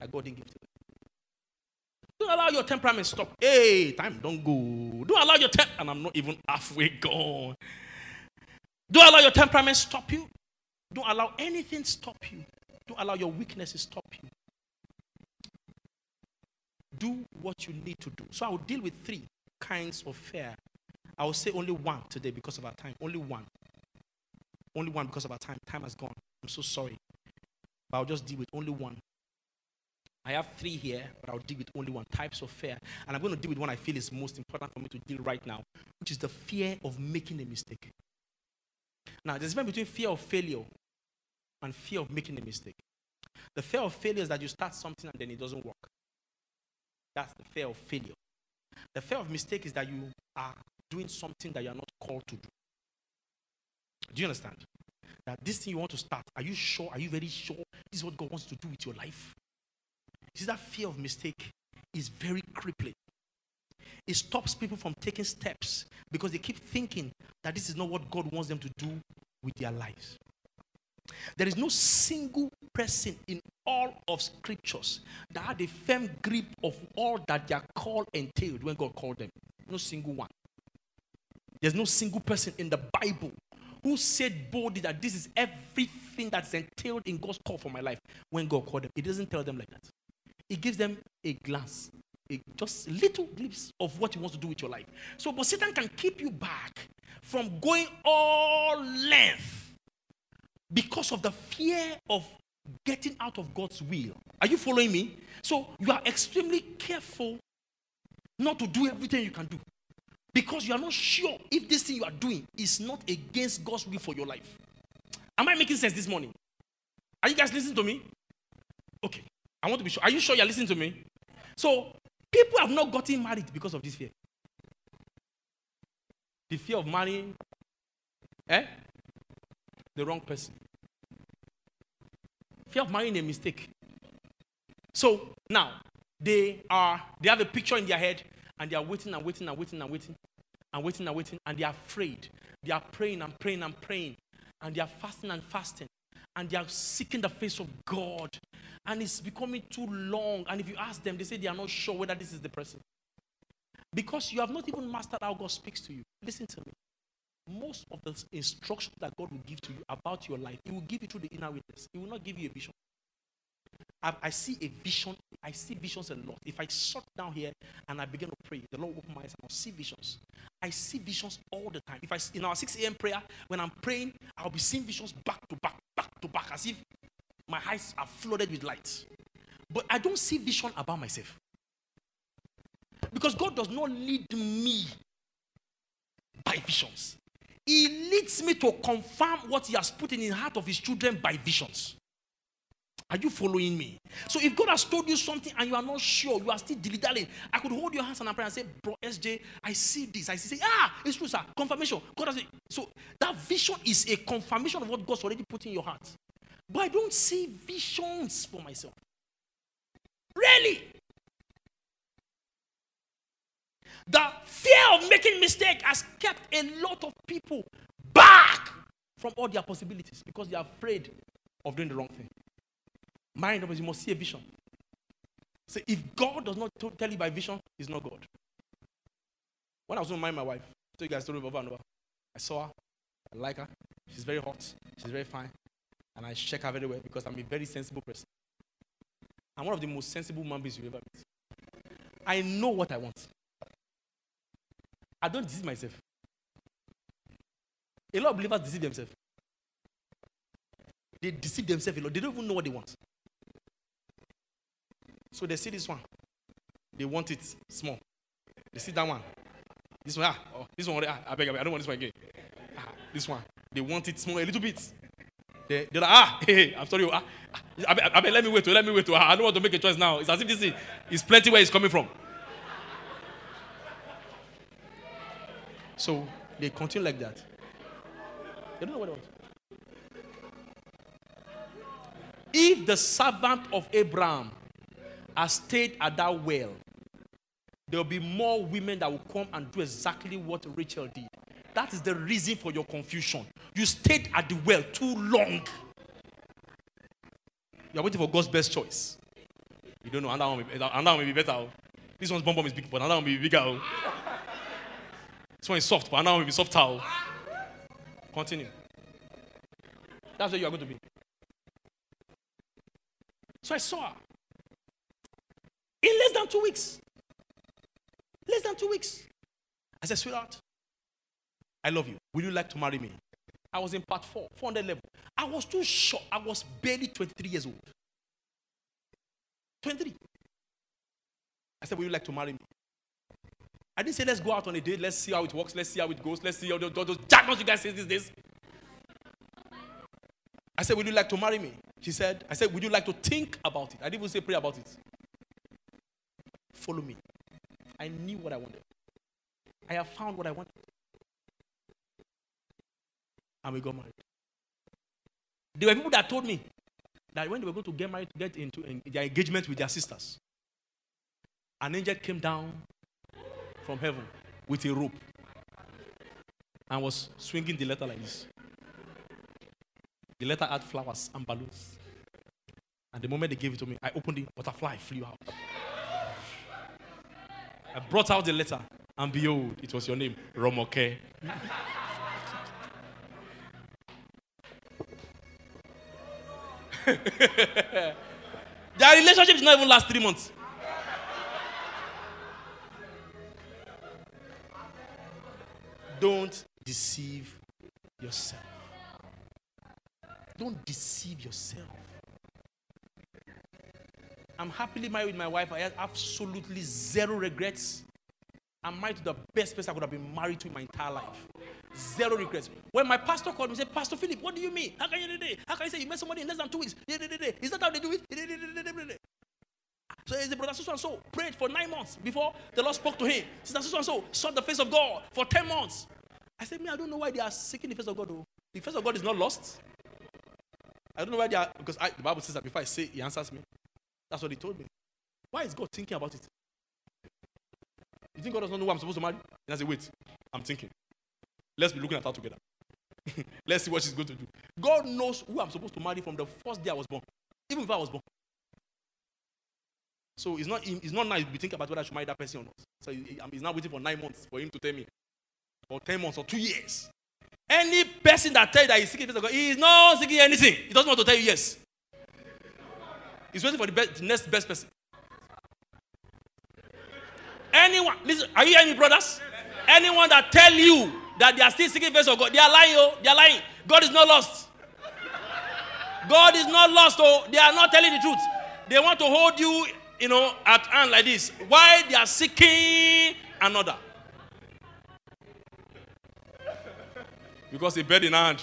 B: that God didn't give to them. Don't allow your temperament stop. Hey, time don't go. Don't allow your temp, and I'm not even halfway gone. Don't allow your temperament stop you. Don't allow anything stop you. Don't allow your weaknesses stop you. Do what you need to do. So I will deal with three kinds of fear. I will say only one today because of our time. Only one. Only one because of our time. Time has gone. I'm so sorry. But I'll just deal with only one. I have three here, but I'll deal with only one. Types of fear. And I'm going to deal with one I feel is most important for me to deal right now, which is the fear of making a mistake. Now, there's a difference between fear of failure and fear of making a mistake. The fear of failure is that you start something and then it doesn't work. That's the fear of failure. The fear of mistake is that you are doing something that you are not called to do. Do you understand? That this thing you want to start, are you sure? Are you very sure this is what God wants to do with your life? See, that fear of mistake is very crippling. It stops people from taking steps because they keep thinking that this is not what God wants them to do with their lives. There is no single person in all of scriptures that had a firm grip of all that their call entailed when God called them. No single one. There's no single person in the Bible who said boldly that this is everything that's entailed in God's call for my life when God called them. It doesn't tell them like that. It gives them a glance, a just little glimpse of what He wants to do with your life. So, but Satan can keep you back from going all length because of the fear of getting out of God's will. Are you following me? So you are extremely careful not to do everything you can do because you are not sure if this thing you are doing is not against God's will for your life. Am I making sense this morning? Are you guys listening to me? Okay. I want to be sure. Are you sure you're listening to me? So people have not gotten married because of this fear. The fear of marrying eh? the wrong person. Fear of marrying a mistake. So now they are they have a picture in their head and they are waiting and waiting and waiting and waiting and waiting and waiting and they are afraid. They are praying and praying and praying and they are fasting and fasting and they are seeking the face of God and it's becoming too long. And if you ask them, they say they are not sure whether this is the person because you have not even mastered how God speaks to you. Listen to me most of the instruction that God will give to you about your life, He will give you through the inner witness. He will not give you a vision. I, I, see a vision. I see visions a lot. If I shut down here and I begin to pray, the Lord will open my eyes and I'll see visions. I see visions all the time. If I in our 6 a.m. prayer, when I'm praying, I'll be seeing visions back to back to back, as if my eyes are flooded with light. But I don't see vision about myself. Because God does not lead me by visions. He leads me to confirm what he has put in the heart of his children by visions. Are you following me? So if God has told you something and you are not sure, you are still dilly I could hold your hands and I pray and say, Bro, SJ, I see this. I see, say, ah, it's true, sir. Confirmation. God has it. So that vision is a confirmation of what God's already put in your heart. But I don't see visions for myself. Really. The fear of making mistake has kept a lot of people back from all their possibilities because they are afraid of doing the wrong thing. Mind you must see a vision. So if God does not tell you by vision, He's not God. When I was going to marry my wife, I tell you guys story over and over. I saw her, I like her, she's very hot, she's very fine, and I check her very well because I'm a very sensible person. I'm one of the most sensible human beings you ever meet. I know what I want. I don't deceive myself. A lot of believers deceive themselves. They deceive themselves a lot. They don't even know what they want. So they see this one. They want it small. They see that one. This one, ah, oh, this one, ah, I beg, I beg, I don't want this one again. Ah, this one, they want it small, a little bit. They, they're like, ah, hey, hey, I'm sorry, oh, ah, ah, I beg, I let me wait, oh, let me wait. oh, ah, I don't want to make a choice now. It's as if this is, is plenty where it's coming from. So they continue like that. They don't know what they want. If the servant of Abraham has stayed at that well, there will be more women that will come and do exactly what Rachel did. That is the reason for your confusion. You stayed at the well too long. You are waiting for God's best choice. You don't know, another one, may, another one may be better. oh. This one's bomb bomb is big, but another one may be bigger. oh. This one is soft, but another one will be softer. oh. Continue. That's where you are going to be. So I saw her. In less than two weeks. Less than two weeks. I said, sweetheart, I love you. Will you like to marry me? I was in part four, 400 level. I was too short. I was barely 23 years old. 23. I said, Will you like to marry me? I didn't say, Let's go out on a date. Let's see how it works. Let's see how it goes. Let's see how those, those jargons you guys say these days. I said, Would you like to marry me? She said, I said, Would you like to think about it? I didn't even say pray about it. Follow me. I knew what I wanted. I have found what I wanted. And we got married. There were people that told me that when they were going to get married, to get into their engagement with their sisters, an angel came down from heaven with a rope and was swinging the letter like this. The letter had flowers and balloons. And the moment they gave it to me, I opened it, butterfly flew out. I brought out the letter, and behold, it was your name, Romoke. Their relationship did not even last three months. Don't deceive yourself. Don't deceive yourself. I'm happily married with my wife. I have absolutely zero regrets. I'm married to the best person I could have been married to in my entire life. Zero regrets. When my pastor called me and said, Pastor Philip, what do you mean? How can you do? How can you say you met somebody in less than two weeks? Is that how they do it? So is the brother so and so prayed for nine months before the Lord spoke to him. Sister so and so sought the face of God for ten months. I said, me, I don't know why they are seeking the face of God. Though. The face of God is not lost. I don't know why they are because I, the Bible says that before I say, He answers me. That's what He told me. Why is God thinking about it? You think God does not know who I'm supposed to marry? And I say, wait, I'm thinking. Let's be looking at her together. Let's see what she's going to do. God knows who I'm supposed to marry from the first day I was born, even if I was born. So it's not it's not nice to thinking about whether I should marry that person or not. So he's now waiting for nine months for him to tell me, or ten months or two years. Any person that tells you that he's seeking God, he is not seeking anything. He doesn't want to tell you yes. He's waiting for the, best, the next best person. Anyone, listen, are you hearing me, brothers? Anyone that tell you that they are still seeking face of God, they are lying, oh, they are lying. God is not lost. God is not lost, oh, they are not telling the truth. They want to hold you, you know, at hand like this. Why they are seeking another? Because a bird in hand.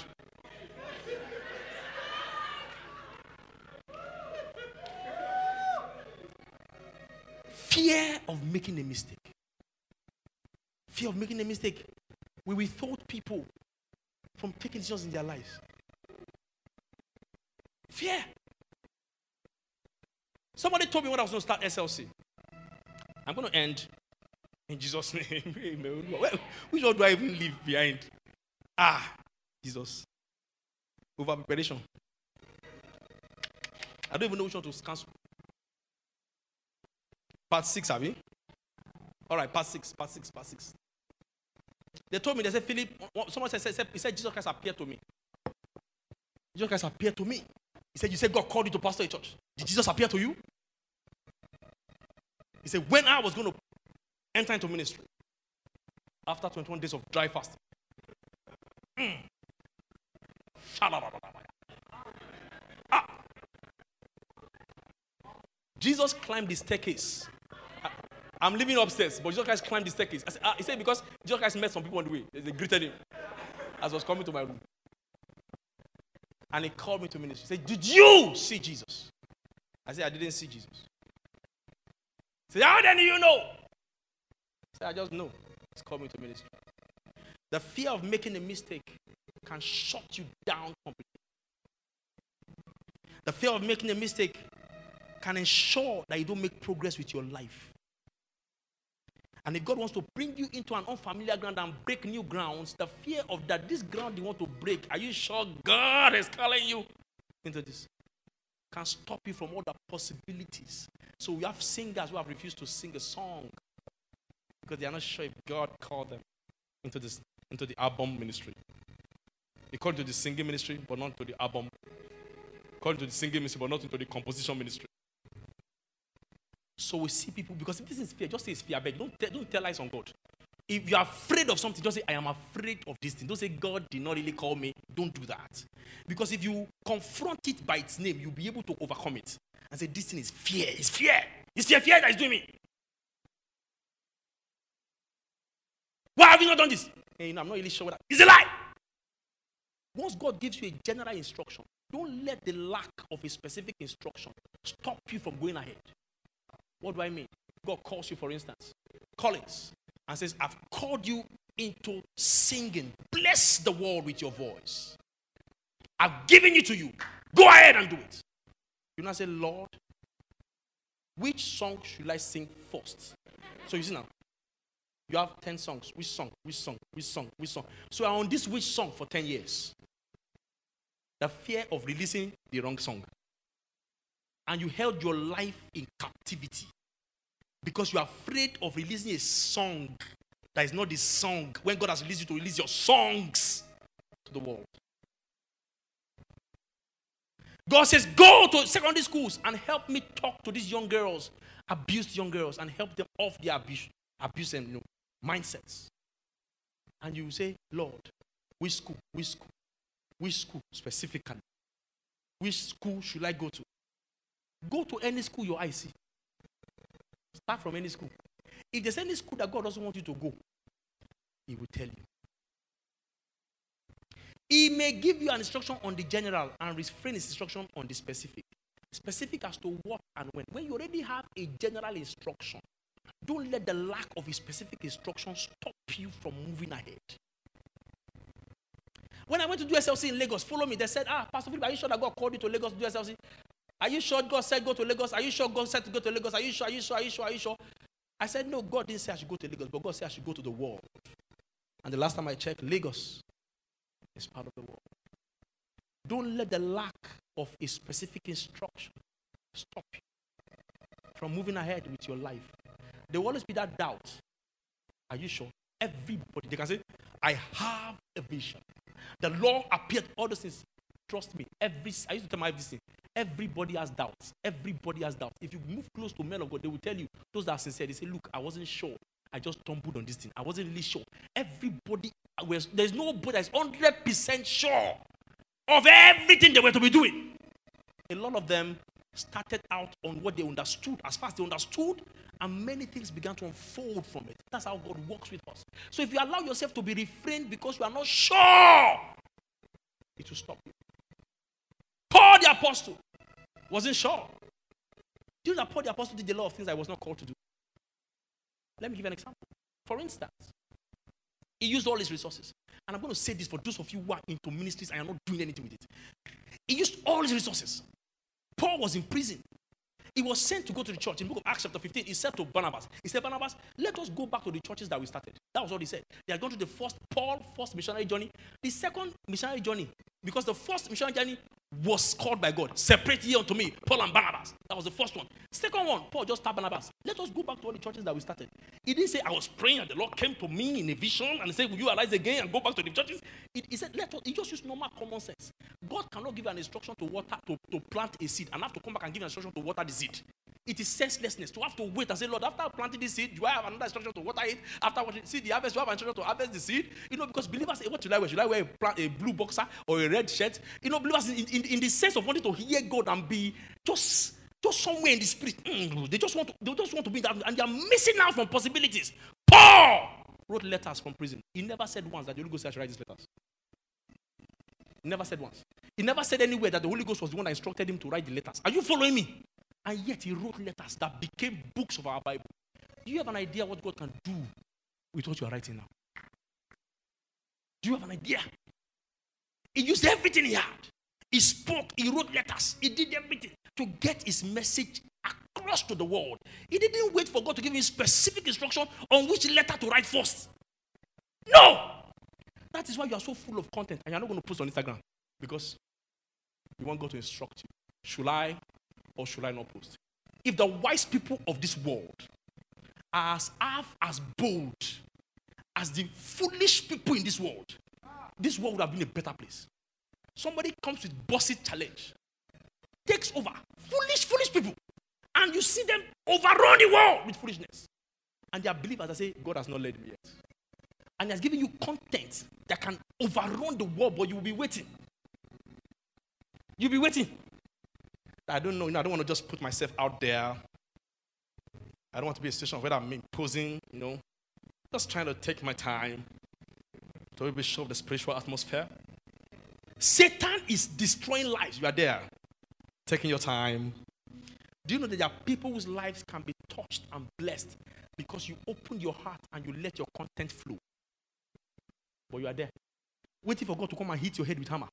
B: Fear of making a mistake. Fear of making a mistake will withhold people from taking decisions in their lives. Fear. Somebody told me when I was going to start SLC. I'm going to end in Jesus' name. Amen. Which one do I even leave behind? Ah, Jesus. Over preparation. I don't even know which one to cancel. Part six, have you? All right, part six, part six, part six. They told me, they said, Philip, someone said, said, he said, Jesus Christ appeared to me. Jesus Christ appeared to me. He said, You said God called you to pastor a church. Did Jesus appear to you? He said, When I was going to enter into ministry, after 21 days of dry fasting, mm. Ah. Jesus climbed the staircase. I'm living upstairs, but Jesus Christ climbed the staircase. Said, ah, he said, Because Jesus Christ met some people on the way. They greeted him as I was coming to my room. And he called me to ministry. He said, Did you see Jesus? I said, I didn't see Jesus. He said, How then do you know? I said, I just know. He's called me to ministry. The fear of making a mistake can shut you down completely. The fear of making a mistake can ensure that you don't make progress with your life. And if God wants to bring you into an unfamiliar ground and break new grounds, the fear of that this ground you want to break, are you sure God is calling you into this? Can stop you from all the possibilities. So we have singers who have refused to sing a song because they are not sure if God called them into this into the album ministry. They called to the singing ministry, but not to the album. Called to the singing ministry, but not into the composition ministry. So we see people because if this is fear, just say it's fear. Beg, don't tell, don't tell lies on God. If you're afraid of something, just say I am afraid of this thing. Don't say God did not really call me. Don't do that, because if you confront it by its name, you'll be able to overcome it and say this thing is fear. It's fear. It's fear. Fear that is doing me. Why have you not done this? You know, I'm not really sure what that is. a lie. Once God gives you a general instruction, don't let the lack of a specific instruction stop you from going ahead. What do I mean? God calls you, for instance, Collins, and says, I've called you into singing. Bless the world with your voice. I've given it to you. Go ahead and do it. You now say, Lord, which song should I sing first? So you see now, you have 10 songs. Which song? Which song? Which song? Which song? So I'm on this which song for 10 years. The fear of releasing the wrong song. And you held your life in captivity because you are afraid of releasing a song that is not the song when God has released you to release your songs to the world. God says, Go to secondary schools and help me talk to these young girls, abused young girls, and help them off their abuse, abuse and you know, mindsets. And you say, Lord, which school? Which school? Which school specifically? Which school should I go to? Go to any school your eye see. Start from any school. If there's any school that God doesn't want you to go, He will tell you. He may give you an instruction on the general and refrain his instruction on the specific. Specific as to what and when. When you already have a general instruction, don't let the lack of a specific instruction stop you from moving ahead. When I went to do SLC in Lagos, follow me. They said, Ah, Pastor Philip, are you sure that God called you to Lagos to do SLC? Are you sure God said go to Lagos? Are you sure God said to go to Lagos? Are you sure? Are you sure? Are you sure? Are you sure? I said, No, God didn't say I should go to Lagos, but God said I should go to the world. And the last time I checked, Lagos is part of the world. Don't let the lack of a specific instruction stop you from moving ahead with your life. There will always be that doubt. Are you sure? Everybody, they can say, I have a vision. The Lord appeared, all those things. Trust me. Every I used to tell my wife this thing. Everybody has doubts. Everybody has doubts. If you move close to men of God, they will tell you, those that are sincere, they say, Look, I wasn't sure. I just stumbled on this thing. I wasn't really sure. Everybody uh, was there's nobody that's 100% sure of everything they were to be doing. A lot of them started out on what they understood as fast as they understood, and many things began to unfold from it. That's how God works with us. So if you allow yourself to be refrained because you are not sure, it will stop you. Paul the apostle wasn't sure. Do you know Paul the apostle did a lot of things I was not called to do? Let me give an example. For instance, He used all his resources. And I'm going to say this for those of you who are into ministries and are not doing anything with it. He used all his resources. Paul was in prison. He was sent to go to the church. In the book of Acts, chapter 15, he said to Barnabas, He said, Barnabas, let us go back to the churches that we started. That was what he said. They had gone to the first Paul, first missionary journey. The second missionary journey, because the first missionary journey was called by God. Separate ye unto me, Paul and Barnabas. That was the first one. Second one, Paul just tapped Barnabas. Let us go back to all the churches that we started. He didn't say, I was praying and the Lord came to me in a vision and said, Will you arise again and go back to the churches? He, he said, Let us, he just used normal common sense. God cannot give an instruction to water, to, to plant a seed and have to come back and give an instruction to water the seed. It is senselessness to have to wait and say, Lord, after planting this seed, do I have another instruction to water it? After watching, see the harvest, do I have an instruction to harvest the seed? You know, because believers What should I wear? Should I wear a, plant, a blue boxer or a red shirt? You know, believers in, in, in the sense of wanting to hear God and be just just somewhere in the spirit. Mm, they just want to, they just want to be that, and they are missing out from possibilities. Paul wrote letters from prison. He never said once that the Holy Ghost said, write these letters. He never said once. He never said anywhere that the Holy Ghost was the one that instructed him to write the letters. Are you following me? And yet he wrote letters that became books of our Bible. Do you have an idea what God can do with what you are writing now? Do you have an idea? He used everything he had. He spoke, he wrote letters, he did everything to get his message across to the world. He didn't wait for God to give him specific instruction on which letter to write first. No! That is why you are so full of content and you're not going to post on Instagram because you want God to instruct you. Should I or should I not post? If the wise people of this world are as, as bold as the foolish people in this world, this world would have been a better place. Somebody comes with bossy challenge, takes over. Foolish, foolish people. And you see them overrun the world with foolishness. And they are believers that say, God has not led me yet. And He has given you content that can overrun the world, but you will be waiting. You'll be waiting. I don't know, you know, I don't want to just put myself out there. I don't want to be a situation where I'm imposing, you know, just trying to take my time to be show the spiritual atmosphere. Satan is destroying lives. You are there, taking your time. Do you know that there are people whose lives can be touched and blessed because you open your heart and you let your content flow? But you are there, waiting for God to come and hit your head with hammer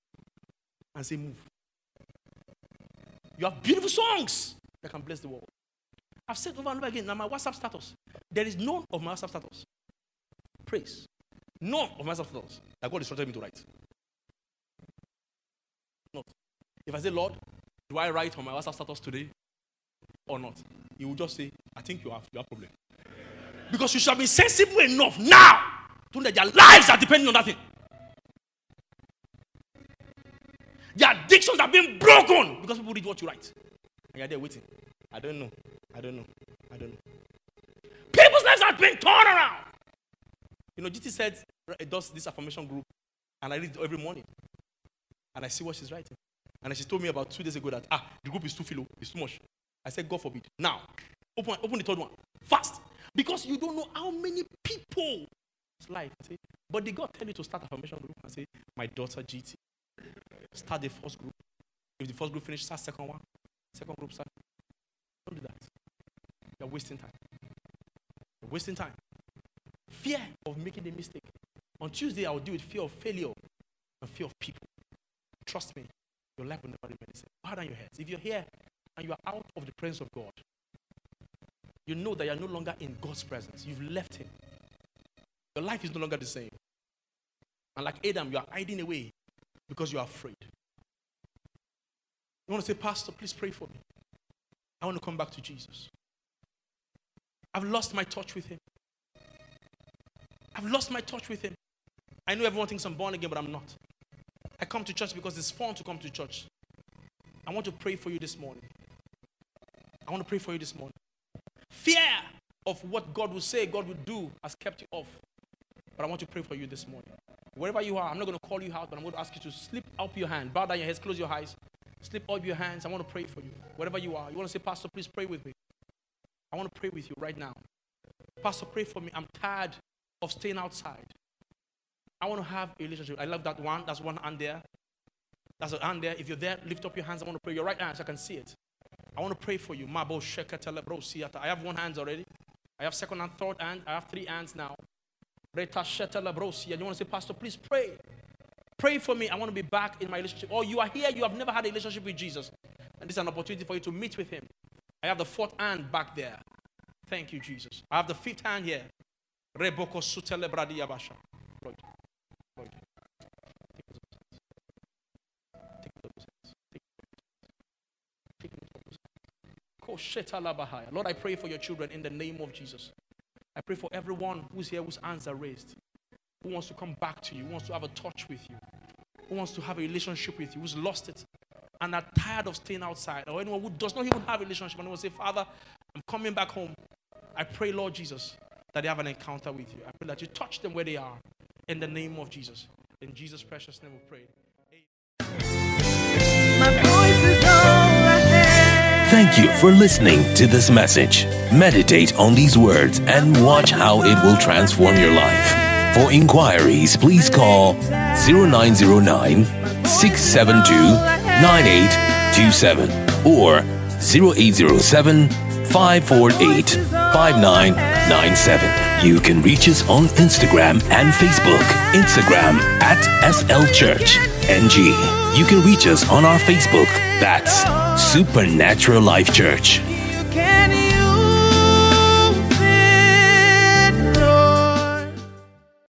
B: and say, Move. You have beautiful songs that can bless the world. I've said over and over again, now my WhatsApp status, there is none of my WhatsApp status. Praise. None of my WhatsApp status that God instructed me to write. Not. If I say, Lord, do I write on my WhatsApp status today or not? He will just say, I think you have, you have problem. Because you shall be sensible enough now to know that your lives are depending on that thing. Their addictions are being broken because people read what you write. And you're there waiting. I don't know. I don't know. I don't know. People's lives are being turned around. You know, GT said it does this affirmation group, and I read every morning. And I see what she's writing. And she told me about two days ago that ah, the group is too full, it's too much. I said, God forbid. Now, open, open the third one. Fast. Because you don't know how many people life. Say, but did God tell you to start affirmation group? I say, my daughter GT. Start the first group. If the first group finishes, start second one. Second group start. Don't do that. You're wasting time. You're wasting time. Fear of making a mistake. On Tuesday, I will deal with fear of failure and fear of people. Trust me, your life will never remain the same. Bow down your heads. If you're here and you are out of the presence of God, you know that you're no longer in God's presence. You've left Him. Your life is no longer the same. And like Adam, you are hiding away because you are afraid. You want to say, Pastor, please pray for me. I want to come back to Jesus. I've lost my touch with Him. I've lost my touch with Him. I know everyone thinks I'm born again, but I'm not. I come to church because it's fun to come to church. I want to pray for you this morning. I want to pray for you this morning. Fear of what God will say, God will do, has kept you off. But I want to pray for you this morning. Wherever you are, I'm not going to call you out, but I'm going to ask you to slip up your hand. Bow down your heads, close your eyes. Slip up your hands. I want to pray for you. Wherever you are, you want to say, Pastor, please pray with me. I want to pray with you right now. Pastor, pray for me. I'm tired of staying outside. I want to have a relationship. I love that one. That's one hand there. That's a hand there. If you're there, lift up your hands. I want to pray. Your right hand, so I can see it. I want to pray for you. I have one hand already. I have second and third hand. I have three hands now. You want to say, Pastor, please pray. Pray for me. I want to be back in my relationship. Or you are here, you have never had a relationship with Jesus. And this is an opportunity for you to meet with him. I have the fourth hand back there. Thank you, Jesus. I have the fifth hand here. Reboko. Lord, I pray for your children in the name of Jesus. I pray for everyone who's here whose hands are raised, who wants to come back to you, who wants to have a touch with you, who wants to have a relationship with you, who's lost it and are tired of staying outside, or anyone who does not even have a relationship and will say, Father, I'm coming back home. I pray, Lord Jesus, that they have an encounter with you. I pray that you touch them where they are in the name of Jesus. In Jesus' precious name we pray.
A: Thank you for listening to this message. Meditate on these words and watch how it will transform your life. For inquiries, please call 0909 672 9827 or 0807 548 5997. You can reach us on Instagram and Facebook. Instagram at SL Church NG. You can reach us on our Facebook. That's Supernatural Life Church.